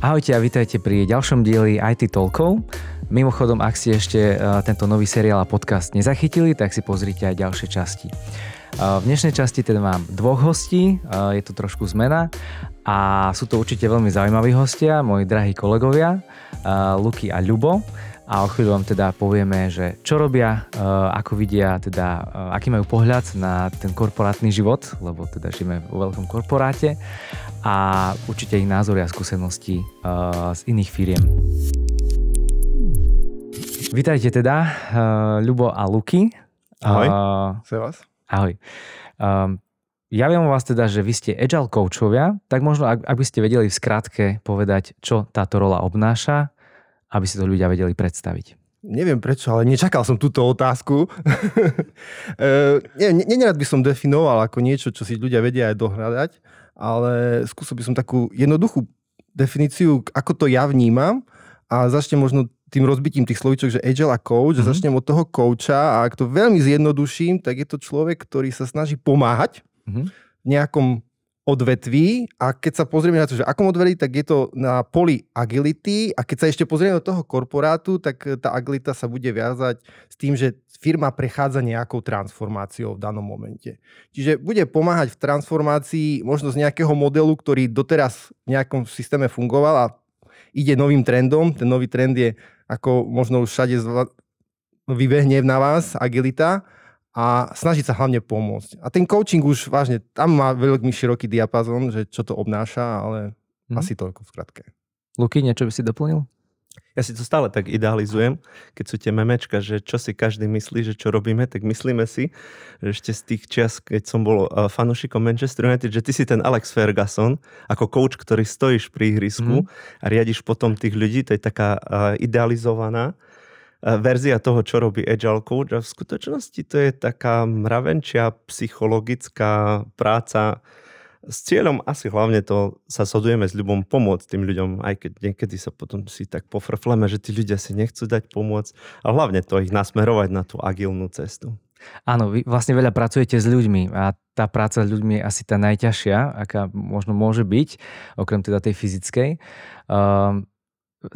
Ahojte a vítajte pri ďalšom dieli IT Talkov. Mimochodom, ak ste ešte uh, tento nový seriál a podcast nezachytili, tak si pozrite aj ďalšie časti. Uh, v dnešnej časti teda mám dvoch hostí, uh, je to trošku zmena a sú to určite veľmi zaujímaví hostia, moji drahí kolegovia, Luky a Ľubo a o chvíľu vám teda povieme, že čo robia, ako vidia, teda aký majú pohľad na ten korporátny život, lebo teda žijeme vo veľkom korporáte a určite ich názory a skúsenosti z iných firiem. Vítajte teda, Ľubo a Luky. Ahoj, uh, vás. Ahoj. Um, ja viem o vás teda, že vy ste agile coachovia, tak možno ak, ak by ste vedeli v skratke povedať, čo táto rola obnáša, aby si to ľudia vedeli predstaviť. Neviem prečo, ale nečakal som túto otázku. e, nerad by som definoval ako niečo, čo si ľudia vedia aj dohľadať, ale skúsil by som takú jednoduchú definíciu, ako to ja vnímam a začnem možno tým rozbitím tých slovíčok, že agile a coach, mm-hmm. začnem od toho coacha a ak to veľmi zjednoduším, tak je to človek, ktorý sa snaží pomáhať mm-hmm. v nejakom odvetví a keď sa pozrieme na to, že akom odvetví, tak je to na poli agility a keď sa ešte pozrieme do toho korporátu, tak tá agilita sa bude viazať s tým, že firma prechádza nejakou transformáciou v danom momente. Čiže bude pomáhať v transformácii možno z nejakého modelu, ktorý doteraz v nejakom systéme fungoval a ide novým trendom. Ten nový trend je, ako možno už všade vybehne na vás, agilita a snažiť sa hlavne pomôcť. A ten coaching už vážne, tam má veľmi široký diapazon, že čo to obnáša, ale hmm. asi toľko v skratke. Luky, niečo by si doplnil? Ja si to stále tak idealizujem, keď sú tie memečka, že čo si každý myslí, že čo robíme, tak myslíme si, že ešte z tých čias, keď som bol uh, fanúšikom Manchester United, že ty si ten Alex Ferguson, ako coach, ktorý stojíš pri ihrisku mm. a riadiš potom tých ľudí, to je taká uh, idealizovaná verzia toho, čo robí Agile Coach a v skutočnosti to je taká mravenčia psychologická práca s cieľom asi hlavne to sa sodujeme s ľubom pomôcť tým ľuďom, aj keď niekedy sa potom si tak pofrfleme, že tí ľudia si nechcú dať pomôcť a hlavne to ich nasmerovať na tú agilnú cestu. Áno, vy vlastne veľa pracujete s ľuďmi a tá práca s ľuďmi je asi tá najťažšia, aká možno môže byť, okrem teda tej fyzickej. Um,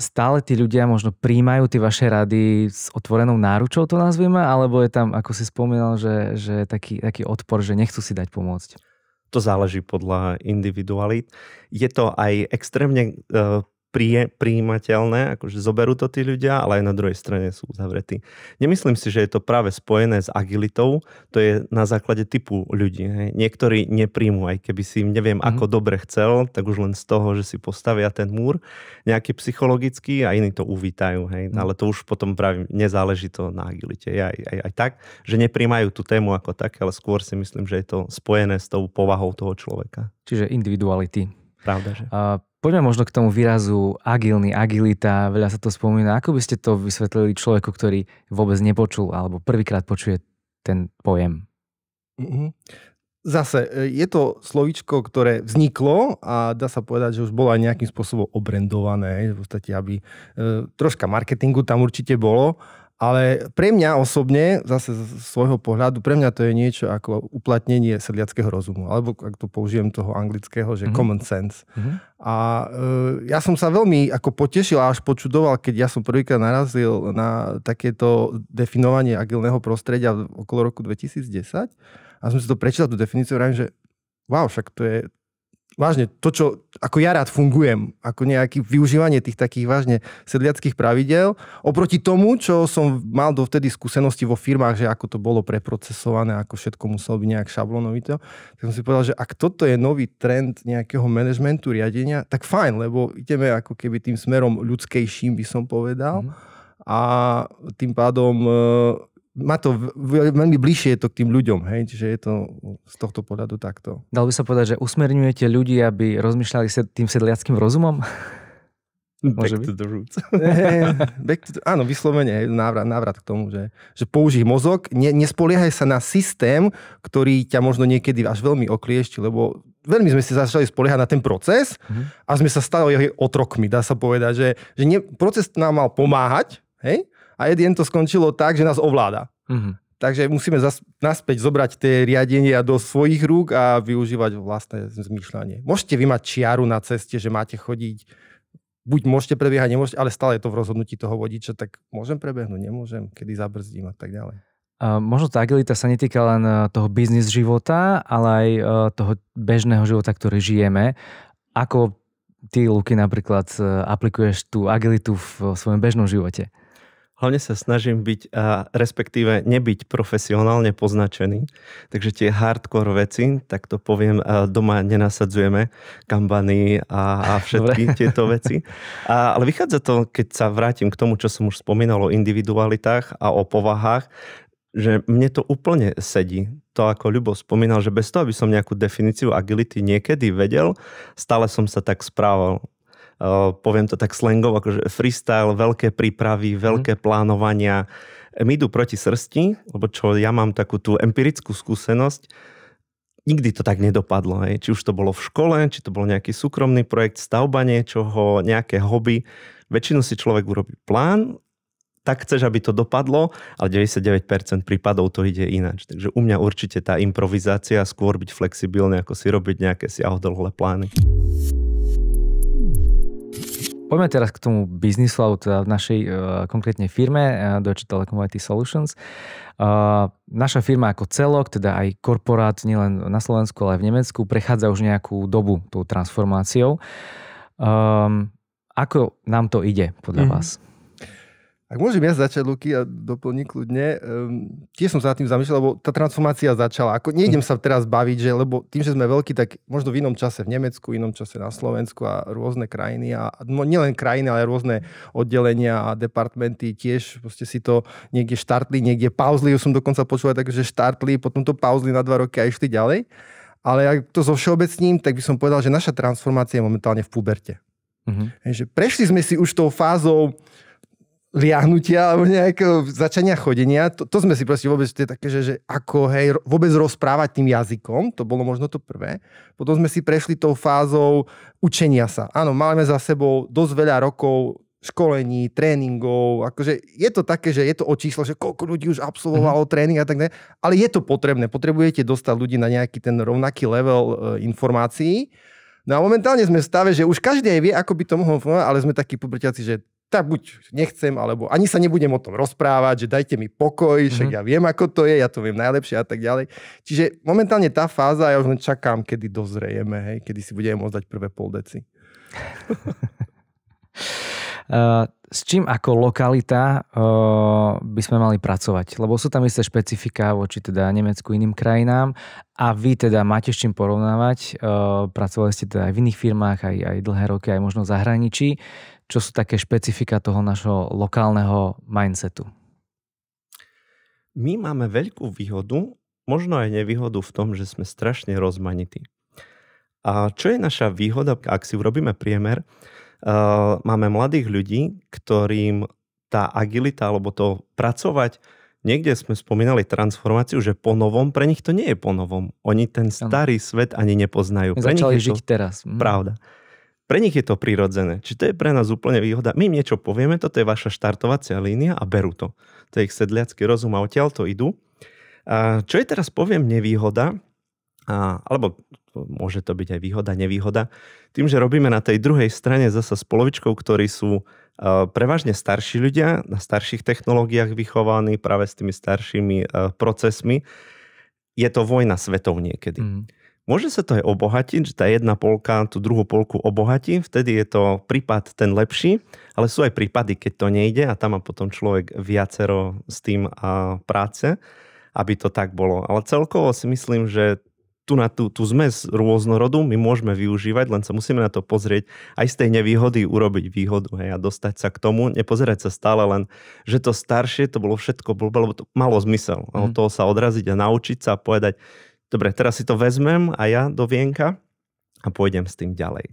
stále tí ľudia možno príjmajú tie vaše rady s otvorenou náručou, to nazvieme, alebo je tam, ako si spomínal, že, že taký, taký odpor, že nechcú si dať pomôcť? To záleží podľa individualít. Je to aj extrémne prie, prijímateľné, akože zoberú to tí ľudia, ale aj na druhej strane sú uzavretí. Nemyslím si, že je to práve spojené s agilitou, to je na základe typu ľudí. Hej. Niektorí nepríjmu, aj keby si im neviem, mm-hmm. ako dobre chcel, tak už len z toho, že si postavia ten múr nejaký psychologický a iní to uvítajú. Hej. Mm-hmm. Ale to už potom práve nezáleží to na agilite. Je aj, aj, aj tak, že nepríjmajú tú tému ako také, ale skôr si myslím, že je to spojené s tou povahou toho človeka. Čiže individuality. Pravda, že? Uh, Poďme možno k tomu výrazu agilný, agilita, veľa sa to spomína. Ako by ste to vysvetlili človeku, ktorý vôbec nepočul alebo prvýkrát počuje ten pojem? Mm-hmm. Zase, e, je to slovíčko, ktoré vzniklo a dá sa povedať, že už bolo aj nejakým spôsobom obrendované. V podstate, aby e, troška marketingu tam určite bolo, ale pre mňa osobne, zase z svojho pohľadu, pre mňa to je niečo ako uplatnenie sedliackého rozumu, alebo ak to použijem toho anglického, že mm-hmm. common sense. Mm-hmm. A e, ja som sa veľmi ako potešil a až počudoval, keď ja som prvýkrát narazil na takéto definovanie agilného prostredia okolo roku 2010 a som si to prečítal, tú definíciu, a že wow, však to je, vážne to, čo ako ja rád fungujem, ako nejaké využívanie tých takých vážne sedliackých pravidel, oproti tomu, čo som mal dovtedy skúsenosti vo firmách, že ako to bolo preprocesované, ako všetko muselo byť nejak šablonovito, tak som si povedal, že ak toto je nový trend nejakého manažmentu, riadenia, tak fajn, lebo ideme ako keby tým smerom ľudskejším, by som povedal. Mm. A tým pádom má to veľmi bližšie je to k tým ľuďom, hej? čiže je to z tohto pohľadu takto. Dal by sa povedať, že usmerňujete ľudí, aby rozmýšľali tým sedliackým rozumom? Back to the roots. Back to the, áno, vyslovene, návrat, návrat k tomu, že, že použij mozog, ne, nespoliehaj sa na systém, ktorý ťa možno niekedy až veľmi okliešti, lebo veľmi sme si začali spoliehať na ten proces uh-huh. a sme sa stali jeho otrokmi, dá sa povedať, že, že nie, proces nám mal pomáhať, hej? A jeden to skončilo tak, že nás ovláda. Mm-hmm. Takže musíme zas, naspäť zobrať tie riadenia do svojich rúk a využívať vlastné zmýšľanie. Môžete vy mať čiaru na ceste, že máte chodiť buď môžete prebiehať, nemôžete, ale stále je to v rozhodnutí toho vodiča, tak môžem prebehnúť, nemôžem, kedy zabrzdím a tak ďalej. Uh, možno tá agilita sa netýka len e, toho biznis života, ale aj uh, toho bežného života, ktorý žijeme. Ako ty, Luky, napríklad uh, aplikuješ tú agilitu v svojom bežnom živote? Hlavne sa snažím byť, a respektíve nebyť profesionálne poznačený. Takže tie hardcore veci, tak to poviem, doma nenasadzujeme kambany a, a všetky Dobre. tieto veci. A, ale vychádza to, keď sa vrátim k tomu, čo som už spomínal o individualitách a o povahách, že mne to úplne sedí. To ako Ľubo spomínal, že bez toho, aby som nejakú definíciu agility niekedy vedel, stále som sa tak správal poviem to tak slangov, akože freestyle, veľké prípravy, mhm. veľké mm. plánovania. My idú proti srsti, lebo čo ja mám takú tú empirickú skúsenosť, nikdy to tak nedopadlo. Hej. Či už to bolo v škole, či to bol nejaký súkromný projekt, stavba niečoho, nejaké hobby. Väčšinu si človek urobí plán, tak chceš, aby to dopadlo, ale 99% prípadov to ide ináč. Takže u mňa určite tá improvizácia, skôr byť flexibilný, ako si robiť nejaké siahodlhé plány. Poďme teraz k tomu biznisu, alebo teda v našej uh, konkrétnej firme uh, Deutsche Telekom IT Solutions. Uh, naša firma ako celok, teda aj korporát nielen na Slovensku, ale aj v Nemecku, prechádza už nejakú dobu tou transformáciou. Um, ako nám to ide podľa mm. vás? Ak môžem ja začať, Luky, a doplniť kľudne, um, tiež som sa nad tým zamýšľal, lebo tá transformácia začala. Ako, nejdem sa teraz baviť, že, lebo tým, že sme veľkí, tak možno v inom čase v Nemecku, inom čase na Slovensku a rôzne krajiny, a no, nielen krajiny, ale rôzne oddelenia a departmenty tiež proste si to niekde štartli, niekde pauzli, už som dokonca počul tak, že štartli, potom to pauzli na dva roky a išli ďalej. Ale ak to zo všeobecním, tak by som povedal, že naša transformácia je momentálne v puberte. Uh-huh. Že prešli sme si už tou fázou liahnutia alebo nejakého začania chodenia. To, to sme si proste vôbec tie také, že, že ako hej, vôbec rozprávať tým jazykom, to bolo možno to prvé. Potom sme si prešli tou fázou učenia sa. Áno, máme za sebou dosť veľa rokov školení, tréningov, akože je to také, že je to o číslo, že koľko ľudí už absolvovalo mm-hmm. tréning a tak ďalej, ale je to potrebné, potrebujete dostať ľudí na nejaký ten rovnaký level e, informácií. No a momentálne sme v stave, že už každý aj vie, ako by to mohol fungovať, ale sme takí pubertiaci, že tak buď nechcem, alebo ani sa nebudem o tom rozprávať, že dajte mi pokoj, však mm-hmm. ja viem, ako to je, ja to viem najlepšie a tak ďalej. Čiže momentálne tá fáza, ja už len čakám, kedy dozrejeme, hej, kedy si budeme môcť dať prvé pol deci. Uh, s čím ako lokalita uh, by sme mali pracovať? Lebo sú tam isté špecifika voči teda Nemecku iným krajinám a vy teda máte s čím porovnávať. Uh, pracovali ste teda aj v iných firmách, aj, aj dlhé roky, aj možno v zahraničí čo sú také špecifika toho našho lokálneho mindsetu? My máme veľkú výhodu, možno aj nevýhodu v tom, že sme strašne rozmanití. A čo je naša výhoda, ak si urobíme priemer, máme mladých ľudí, ktorým tá agilita alebo to pracovať, niekde sme spomínali transformáciu, že po novom, pre nich to nie je po novom. Oni ten starý svet ani nepoznajú. Pre Začali nich žiť to, teraz. Mm. Pravda. Pre nich je to prirodzené. Či to je pre nás úplne výhoda. My im niečo povieme, toto je vaša štartovacia línia a berú to. To je ich sedliacký rozum a odtiaľ to idú. A čo je teraz poviem nevýhoda, a, alebo môže to byť aj výhoda, nevýhoda, tým, že robíme na tej druhej strane zasa s polovičkou, ktorí sú uh, prevažne starší ľudia, na starších technológiách vychovaní, práve s tými staršími uh, procesmi, je to vojna svetov niekedy. Mm. Môže sa to aj obohatiť, že tá jedna polka tú druhú polku obohatí, vtedy je to prípad ten lepší, ale sú aj prípady, keď to nejde a tam má potom človek viacero s tým a práce, aby to tak bolo. Ale celkovo si myslím, že tu na tú, tú zmes rôznorodu my môžeme využívať, len sa musíme na to pozrieť aj z tej nevýhody urobiť výhodu hej, a dostať sa k tomu, nepozerať sa stále len, že to staršie, to bolo všetko, lebo to malo zmysel. Mm. Od toho sa odraziť a naučiť sa a povedať, dobre, teraz si to vezmem a ja do vienka a pôjdem s tým ďalej.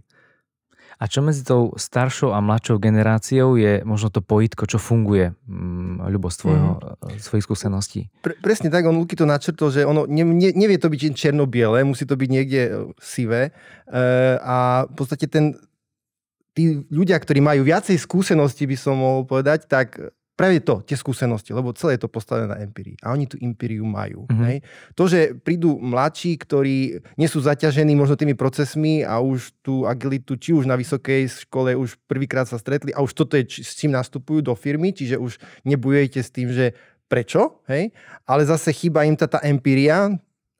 A čo medzi tou staršou a mladšou generáciou je možno to pojitko, čo funguje, mm, Ľubo, z tvojho, mm. svojich skúseností? Pre, presne tak, on Luky to načrtol, že ono ne, ne, nevie to byť černo-biele, musí to byť niekde e, sivé. E, a v podstate ten, tí ľudia, ktorí majú viacej skúseností, by som mohol povedať, tak práve to, tie skúsenosti, lebo celé je to postavené na empirii. A oni tú empíriu majú. Mhm. Hej. To, že prídu mladší, ktorí nie sú zaťažení možno tými procesmi a už tú agilitu, či už na vysokej škole už prvýkrát sa stretli a už toto je, či- s čím nastupujú do firmy, čiže už nebujete s tým, že prečo, hej? ale zase chýba im tá, tá empíria,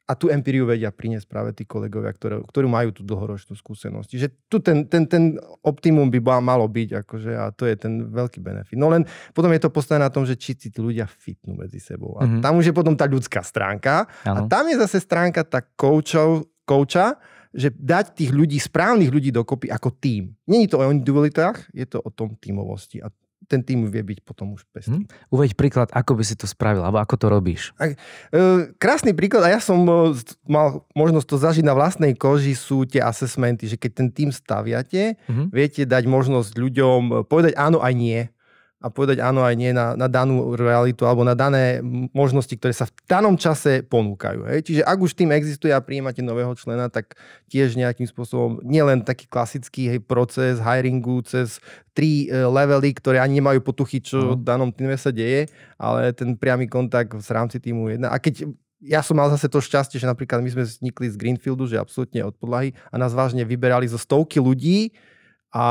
a tú empíriu vedia priniesť práve tí kolegovia, ktoré, ktorí majú tú dlhoročnú skúsenosť. Čiže tu ten, ten, ten optimum by malo byť, akože, a to je ten veľký benefit. No len potom je to postavené na tom, že či tí ľudia fitnú medzi sebou. A Mhm. tam už je potom tá ľudská stránka. A Áno. tam je zase stránka tá koučov, kouča, že dať tých ľudí, správnych ľudí dokopy ako tím. Není to o individualitách, je to o tom tímovosti. A ten tým vie byť potom už pestrý. Hm? Uveď príklad, ako by si to spravil, alebo ako to robíš. E, Krásny príklad, a ja som e, mal možnosť to zažiť na vlastnej koži, sú tie assessmenty, že keď ten tým staviate, Mhm. viete dať možnosť ľuďom e, povedať áno aj nie a povedať áno aj nie na, na danú realitu alebo na dané možnosti, ktoré sa v danom čase ponúkajú. Hej. Čiže ak už tým existuje a prijímate nového člena, tak tiež nejakým spôsobom, nielen taký klasický hej, proces hiringu cez tri e, levely, ktoré ani nemajú potuchy, čo v Mhm. danom týme sa deje, ale ten priamy kontakt v rámci týmu jedna. A keď ja som mal zase to šťastie, že napríklad my sme vznikli z Greenfieldu, že absolútne od podlahy a nás vážne vyberali zo stovky ľudí, a,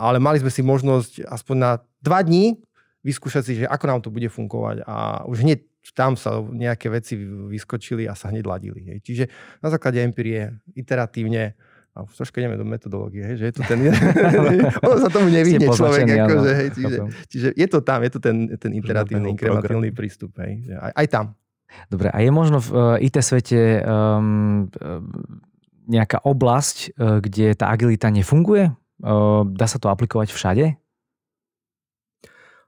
ale mali sme si možnosť aspoň na dva dní vyskúšať si, že ako nám to bude fungovať a už hneď tam sa nejaké veci vyskočili a sa hneď ladili. Hej. Čiže na základe empirie, iteratívne, a už troška ideme do metodológie, hej, že je to ten... ono sa tomu nevyhne človek, akože, áno. hej, čiže, čiže je to tam, je to ten, ten iteratívny, inkrementálny prístup. Hej, že aj, aj tam. Dobre, a je možno v eh, IT svete um, nejaká oblasť, eh, kde tá agilita nefunguje? Eh, Dá sa to aplikovať všade?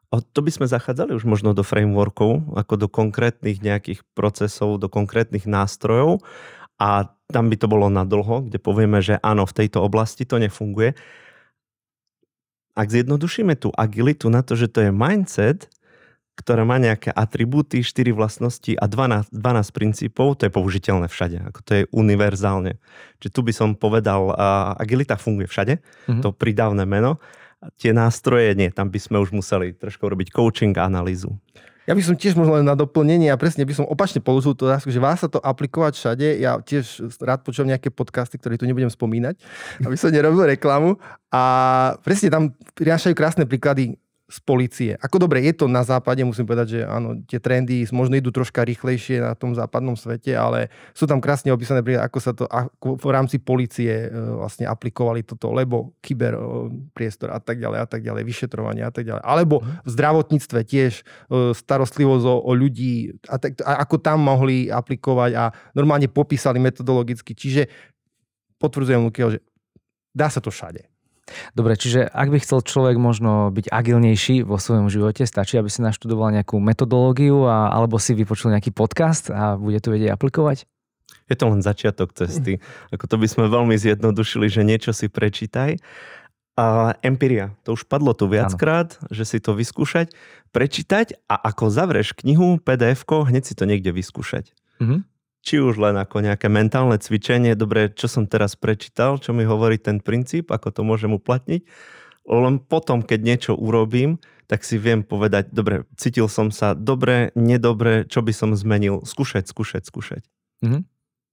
A to by sme zachádzali už možno do frameworkov, ako do konkrétnych nejakých procesov, do konkrétnych nástrojov a tam by to bolo na dlho, kde povieme, že áno, v tejto oblasti to nefunguje. Ak zjednodušíme tú agilitu na to, že to je mindset, ktoré má nejaké atribúty, 4 vlastnosti a 12, 12 princípov, to je použiteľné všade. Ako to je univerzálne. Čiže tu by som povedal, uh, agilita funguje všade, Mhm. to pridávne meno. Tie nástroje, nie, tam by sme už museli trošku robiť coaching a analýzu. Ja by som tiež možno len na doplnenie a presne by som opačne položil tú otázku, že vás sa to aplikovať všade. Ja tiež rád počúvam nejaké podcasty, ktoré tu nebudem spomínať, aby som nerobil reklamu. A presne tam prinášajú krásne príklady z policie. Ako dobre, je to na západe, musím povedať, že áno, tie trendy možno idú troška rýchlejšie na tom západnom svete, ale sú tam krásne opísané, ako sa to ako v rámci policie e, vlastne aplikovali toto, lebo kyber e, priestor a tak ďalej a tak ďalej, vyšetrovanie a tak ďalej. Alebo v zdravotníctve tiež e, starostlivosť o, o ľudí a, tak, a ako tam mohli aplikovať a normálne popísali metodologicky. Čiže potvrdzujem Lukiho, že dá sa to všade. Dobre, čiže ak by chcel človek možno byť agilnejší vo svojom živote, stačí, aby si naštudoval nejakú metodológiu a, alebo si vypočul nejaký podcast a bude to vedieť aplikovať? Je to len začiatok cesty. Ako to by sme veľmi zjednodušili, že niečo si prečítaj. A empiria, to už padlo tu viackrát, že si to vyskúšať, prečítať a ako zavrieš knihu, pdf hneď si to niekde vyskúšať. Mhm. Či už len ako nejaké mentálne cvičenie, dobre, čo som teraz prečítal, čo mi hovorí ten princíp, ako to môžem uplatniť. Len potom, keď niečo urobím, tak si viem povedať, dobre, cítil som sa dobre, nedobre, čo by som zmenil, skúšať, skúšať, skúšať. Mhm.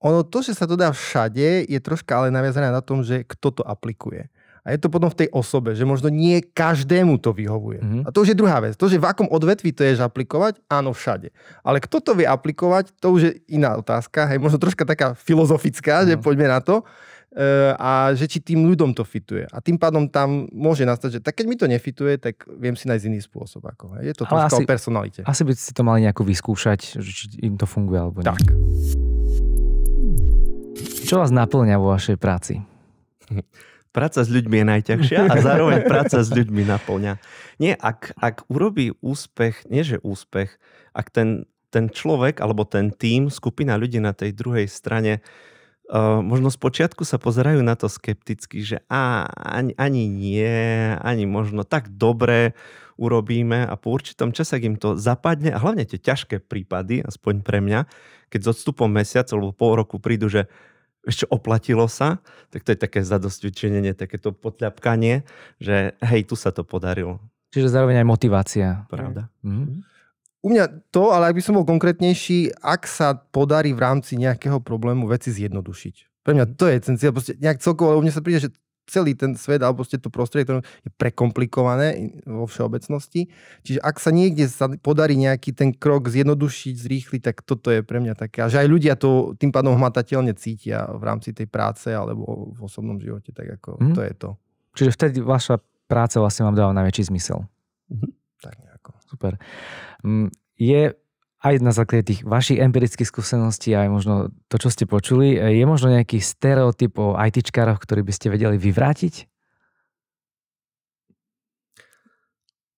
Ono to, že sa to dá všade, je troška ale naviazané na tom, že kto to aplikuje. A je to potom v tej osobe, že možno nie každému to vyhovuje. Mhm. A to už je druhá vec. To, že v akom odvetvi to je aplikovať, áno, všade. Ale kto to vie aplikovať, to už je iná otázka. Hej, možno troška taká filozofická, že Mhm. poďme na to. E, a že či tým ľuďom to fituje. A tým pádom tam môže nastať, že tak keď mi to nefituje, tak viem si nájsť iný spôsob. Ako. Je to Ale troška asi- o personalite. Asi by si to mali nejako vyskúšať, že či im to funguje alebo nie. Tak. Čo vás naplňa vo vašej práci? Práca s ľuďmi je najťažšia a zároveň práca s ľuďmi naplňa. Nie, ak, ak urobí úspech, nie že úspech, ak ten, ten človek alebo ten tím, skupina ľudí na tej druhej strane uh, možno z počiatku sa pozerajú na to skepticky, že á, ani, ani nie, ani možno tak dobre urobíme a po určitom čase, im to zapadne, a hlavne tie ťažké prípady, aspoň pre mňa, keď s odstupom mesiaca alebo pol roku prídu, že ešte oplatilo sa, tak to je také zadosťučenenie, takéto potľapkanie, že hej, tu sa to podarilo. Čiže zároveň aj motivácia. Pravda. Mhm. U mňa to, ale ak by som bol konkrétnejší, ak sa podarí v rámci nejakého problému veci zjednodušiť. Pre mňa to je ten cieľ. Proste nejak celkovo, u mňa sa príde, že celý ten svet alebo ste to prostredie, ktoré je prekomplikované vo všeobecnosti. Čiže ak sa niekde sa podarí nejaký ten krok zjednodušiť, zrýchliť, tak toto je pre mňa také. A že aj ľudia to tým pádom hmatateľne cítia v rámci tej práce alebo v osobnom živote. Tak ako mm. to je to. Čiže vtedy vaša práca vlastne vám dáva najväčší zmysel. Mm-hmm. Tak nejako. Super. Mm, je aj na základe tých vašich empirických skúseností, aj možno to, čo ste počuli, je možno nejaký stereotyp o ITčkároch, ktorý by ste vedeli vyvrátiť?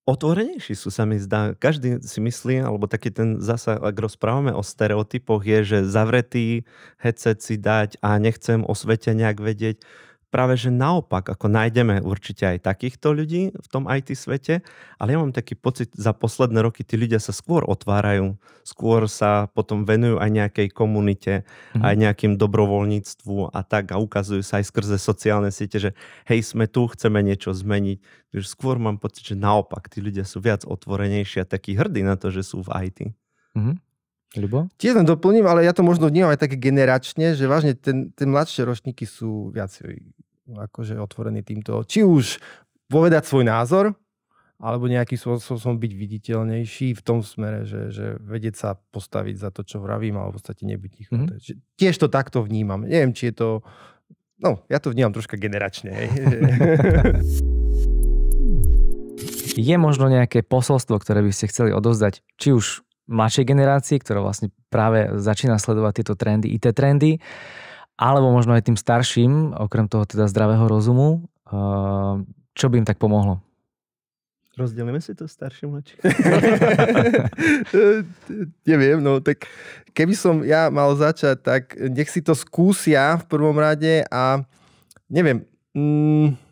Otvorenejší sú sa mi zdá. Každý si myslí, alebo taký ten zasa, ak rozprávame o stereotypoch, je, že zavretý headset si dať a nechcem o svete nejak vedieť práve že naopak, ako nájdeme určite aj takýchto ľudí v tom IT svete, ale ja mám taký pocit, za posledné roky tí ľudia sa skôr otvárajú, skôr sa potom venujú aj nejakej komunite, mm-hmm. aj nejakým dobrovoľníctvu a tak a ukazujú sa aj skrze sociálne siete, že hej, sme tu, chceme niečo zmeniť. Takže skôr mám pocit, že naopak, tí ľudia sú viac otvorenejší a takí hrdí na to, že sú v IT. Mm-hmm. Ľubo? Tiež len doplním, ale ja to možno vnímam aj také generačne, že vážne ten, ten mladšie ročníky sú viac akože otvorení týmto. Či už povedať svoj názor, alebo nejakým spôsobom byť viditeľnejší v tom smere, že, že vedieť sa postaviť za to, čo vravím, alebo v podstate nebyť ticho. Mm-hmm. Tiež to takto vnímam. Neviem, či je to... No, ja to vnímam troška generačne. Hej. je možno nejaké posolstvo, ktoré by ste chceli odozdať, či už mladšej generácii, ktorá vlastne práve začína sledovať tieto trendy, IT trendy, alebo možno aj tým starším, okrem toho teda zdravého rozumu, čo by im tak pomohlo? Rozdelíme si to starší mladší. Neviem, no tak keby som ja mal začať, tak nech si to skúsia v prvom rade a neviem, mm,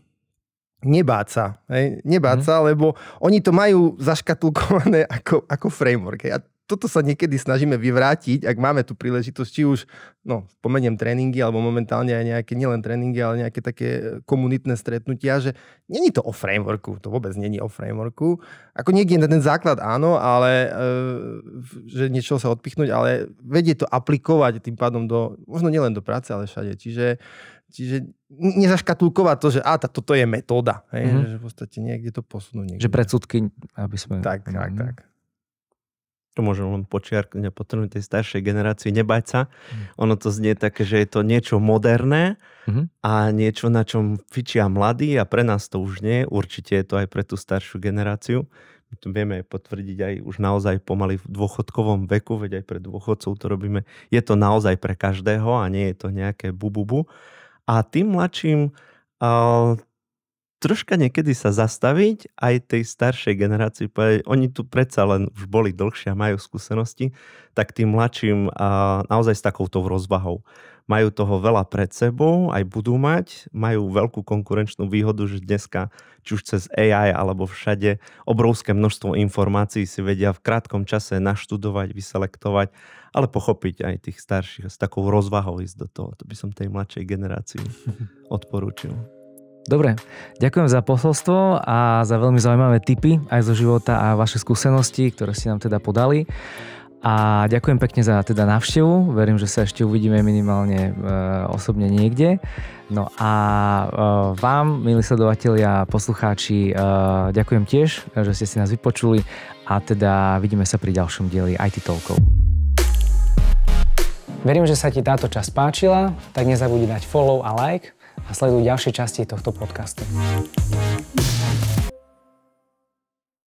nebáť sa. Hej? Nebáť mm. sa, lebo oni to majú zaškatulkované ako, ako framework. Hej? A toto sa niekedy snažíme vyvrátiť, ak máme tu príležitosť, či už, no, spomeniem tréningy, alebo momentálne aj nejaké, nielen tréningy, ale nejaké také komunitné stretnutia, že není to o frameworku, to vôbec není o frameworku. Ako niekde na ten základ áno, ale e, že niečo sa odpichnúť, ale vedie to aplikovať tým pádom do, možno nielen do práce, ale všade. Čiže Čiže nezaškatulkovať to, že a, tá, toto je metóda. Hej? Mm-hmm. Že v podstate niekde to posunúť. Niekde. Že predsudky, aby sme... Tak, tak, mm-hmm. tak. To môžem len počiarknúť a potrhnúť tej staršej generácii, nebať sa. Mm. Ono to znie také, že je to niečo moderné mm-hmm. a niečo, na čom fičia mladí a pre nás to už nie. Určite je to aj pre tú staršiu generáciu. My to vieme potvrdiť aj už naozaj pomaly v dôchodkovom veku, veď aj pre dôchodcov to robíme. Je to naozaj pre každého a nie je to nejaké bububu. A tým mladším troška niekedy sa zastaviť aj tej staršej generácii, povedať, oni tu predsa len už boli dlhšie a majú skúsenosti, tak tým mladším naozaj s takouto rozvahou. Majú toho veľa pred sebou, aj budú mať, majú veľkú konkurenčnú výhodu, že dneska, či už cez AI alebo všade, obrovské množstvo informácií si vedia v krátkom čase naštudovať, vyselektovať, ale pochopiť aj tých starších s takou rozvahou ísť do toho. To by som tej mladšej generácii odporúčil. Dobre, ďakujem za posolstvo a za veľmi zaujímavé tipy aj zo života a vaše skúsenosti, ktoré ste nám teda podali. A ďakujem pekne za teda návštevu. Verím, že sa ešte uvidíme minimálne e, osobne niekde. No a e, vám, milí sledovatelia poslucháči, e, ďakujem tiež, že ste si nás vypočuli a teda vidíme sa pri ďalšom dieli IT Talkov. Verím, že sa ti táto časť páčila, tak nezabudni dať follow a like a sleduj ďalšie časti tohto podcastu.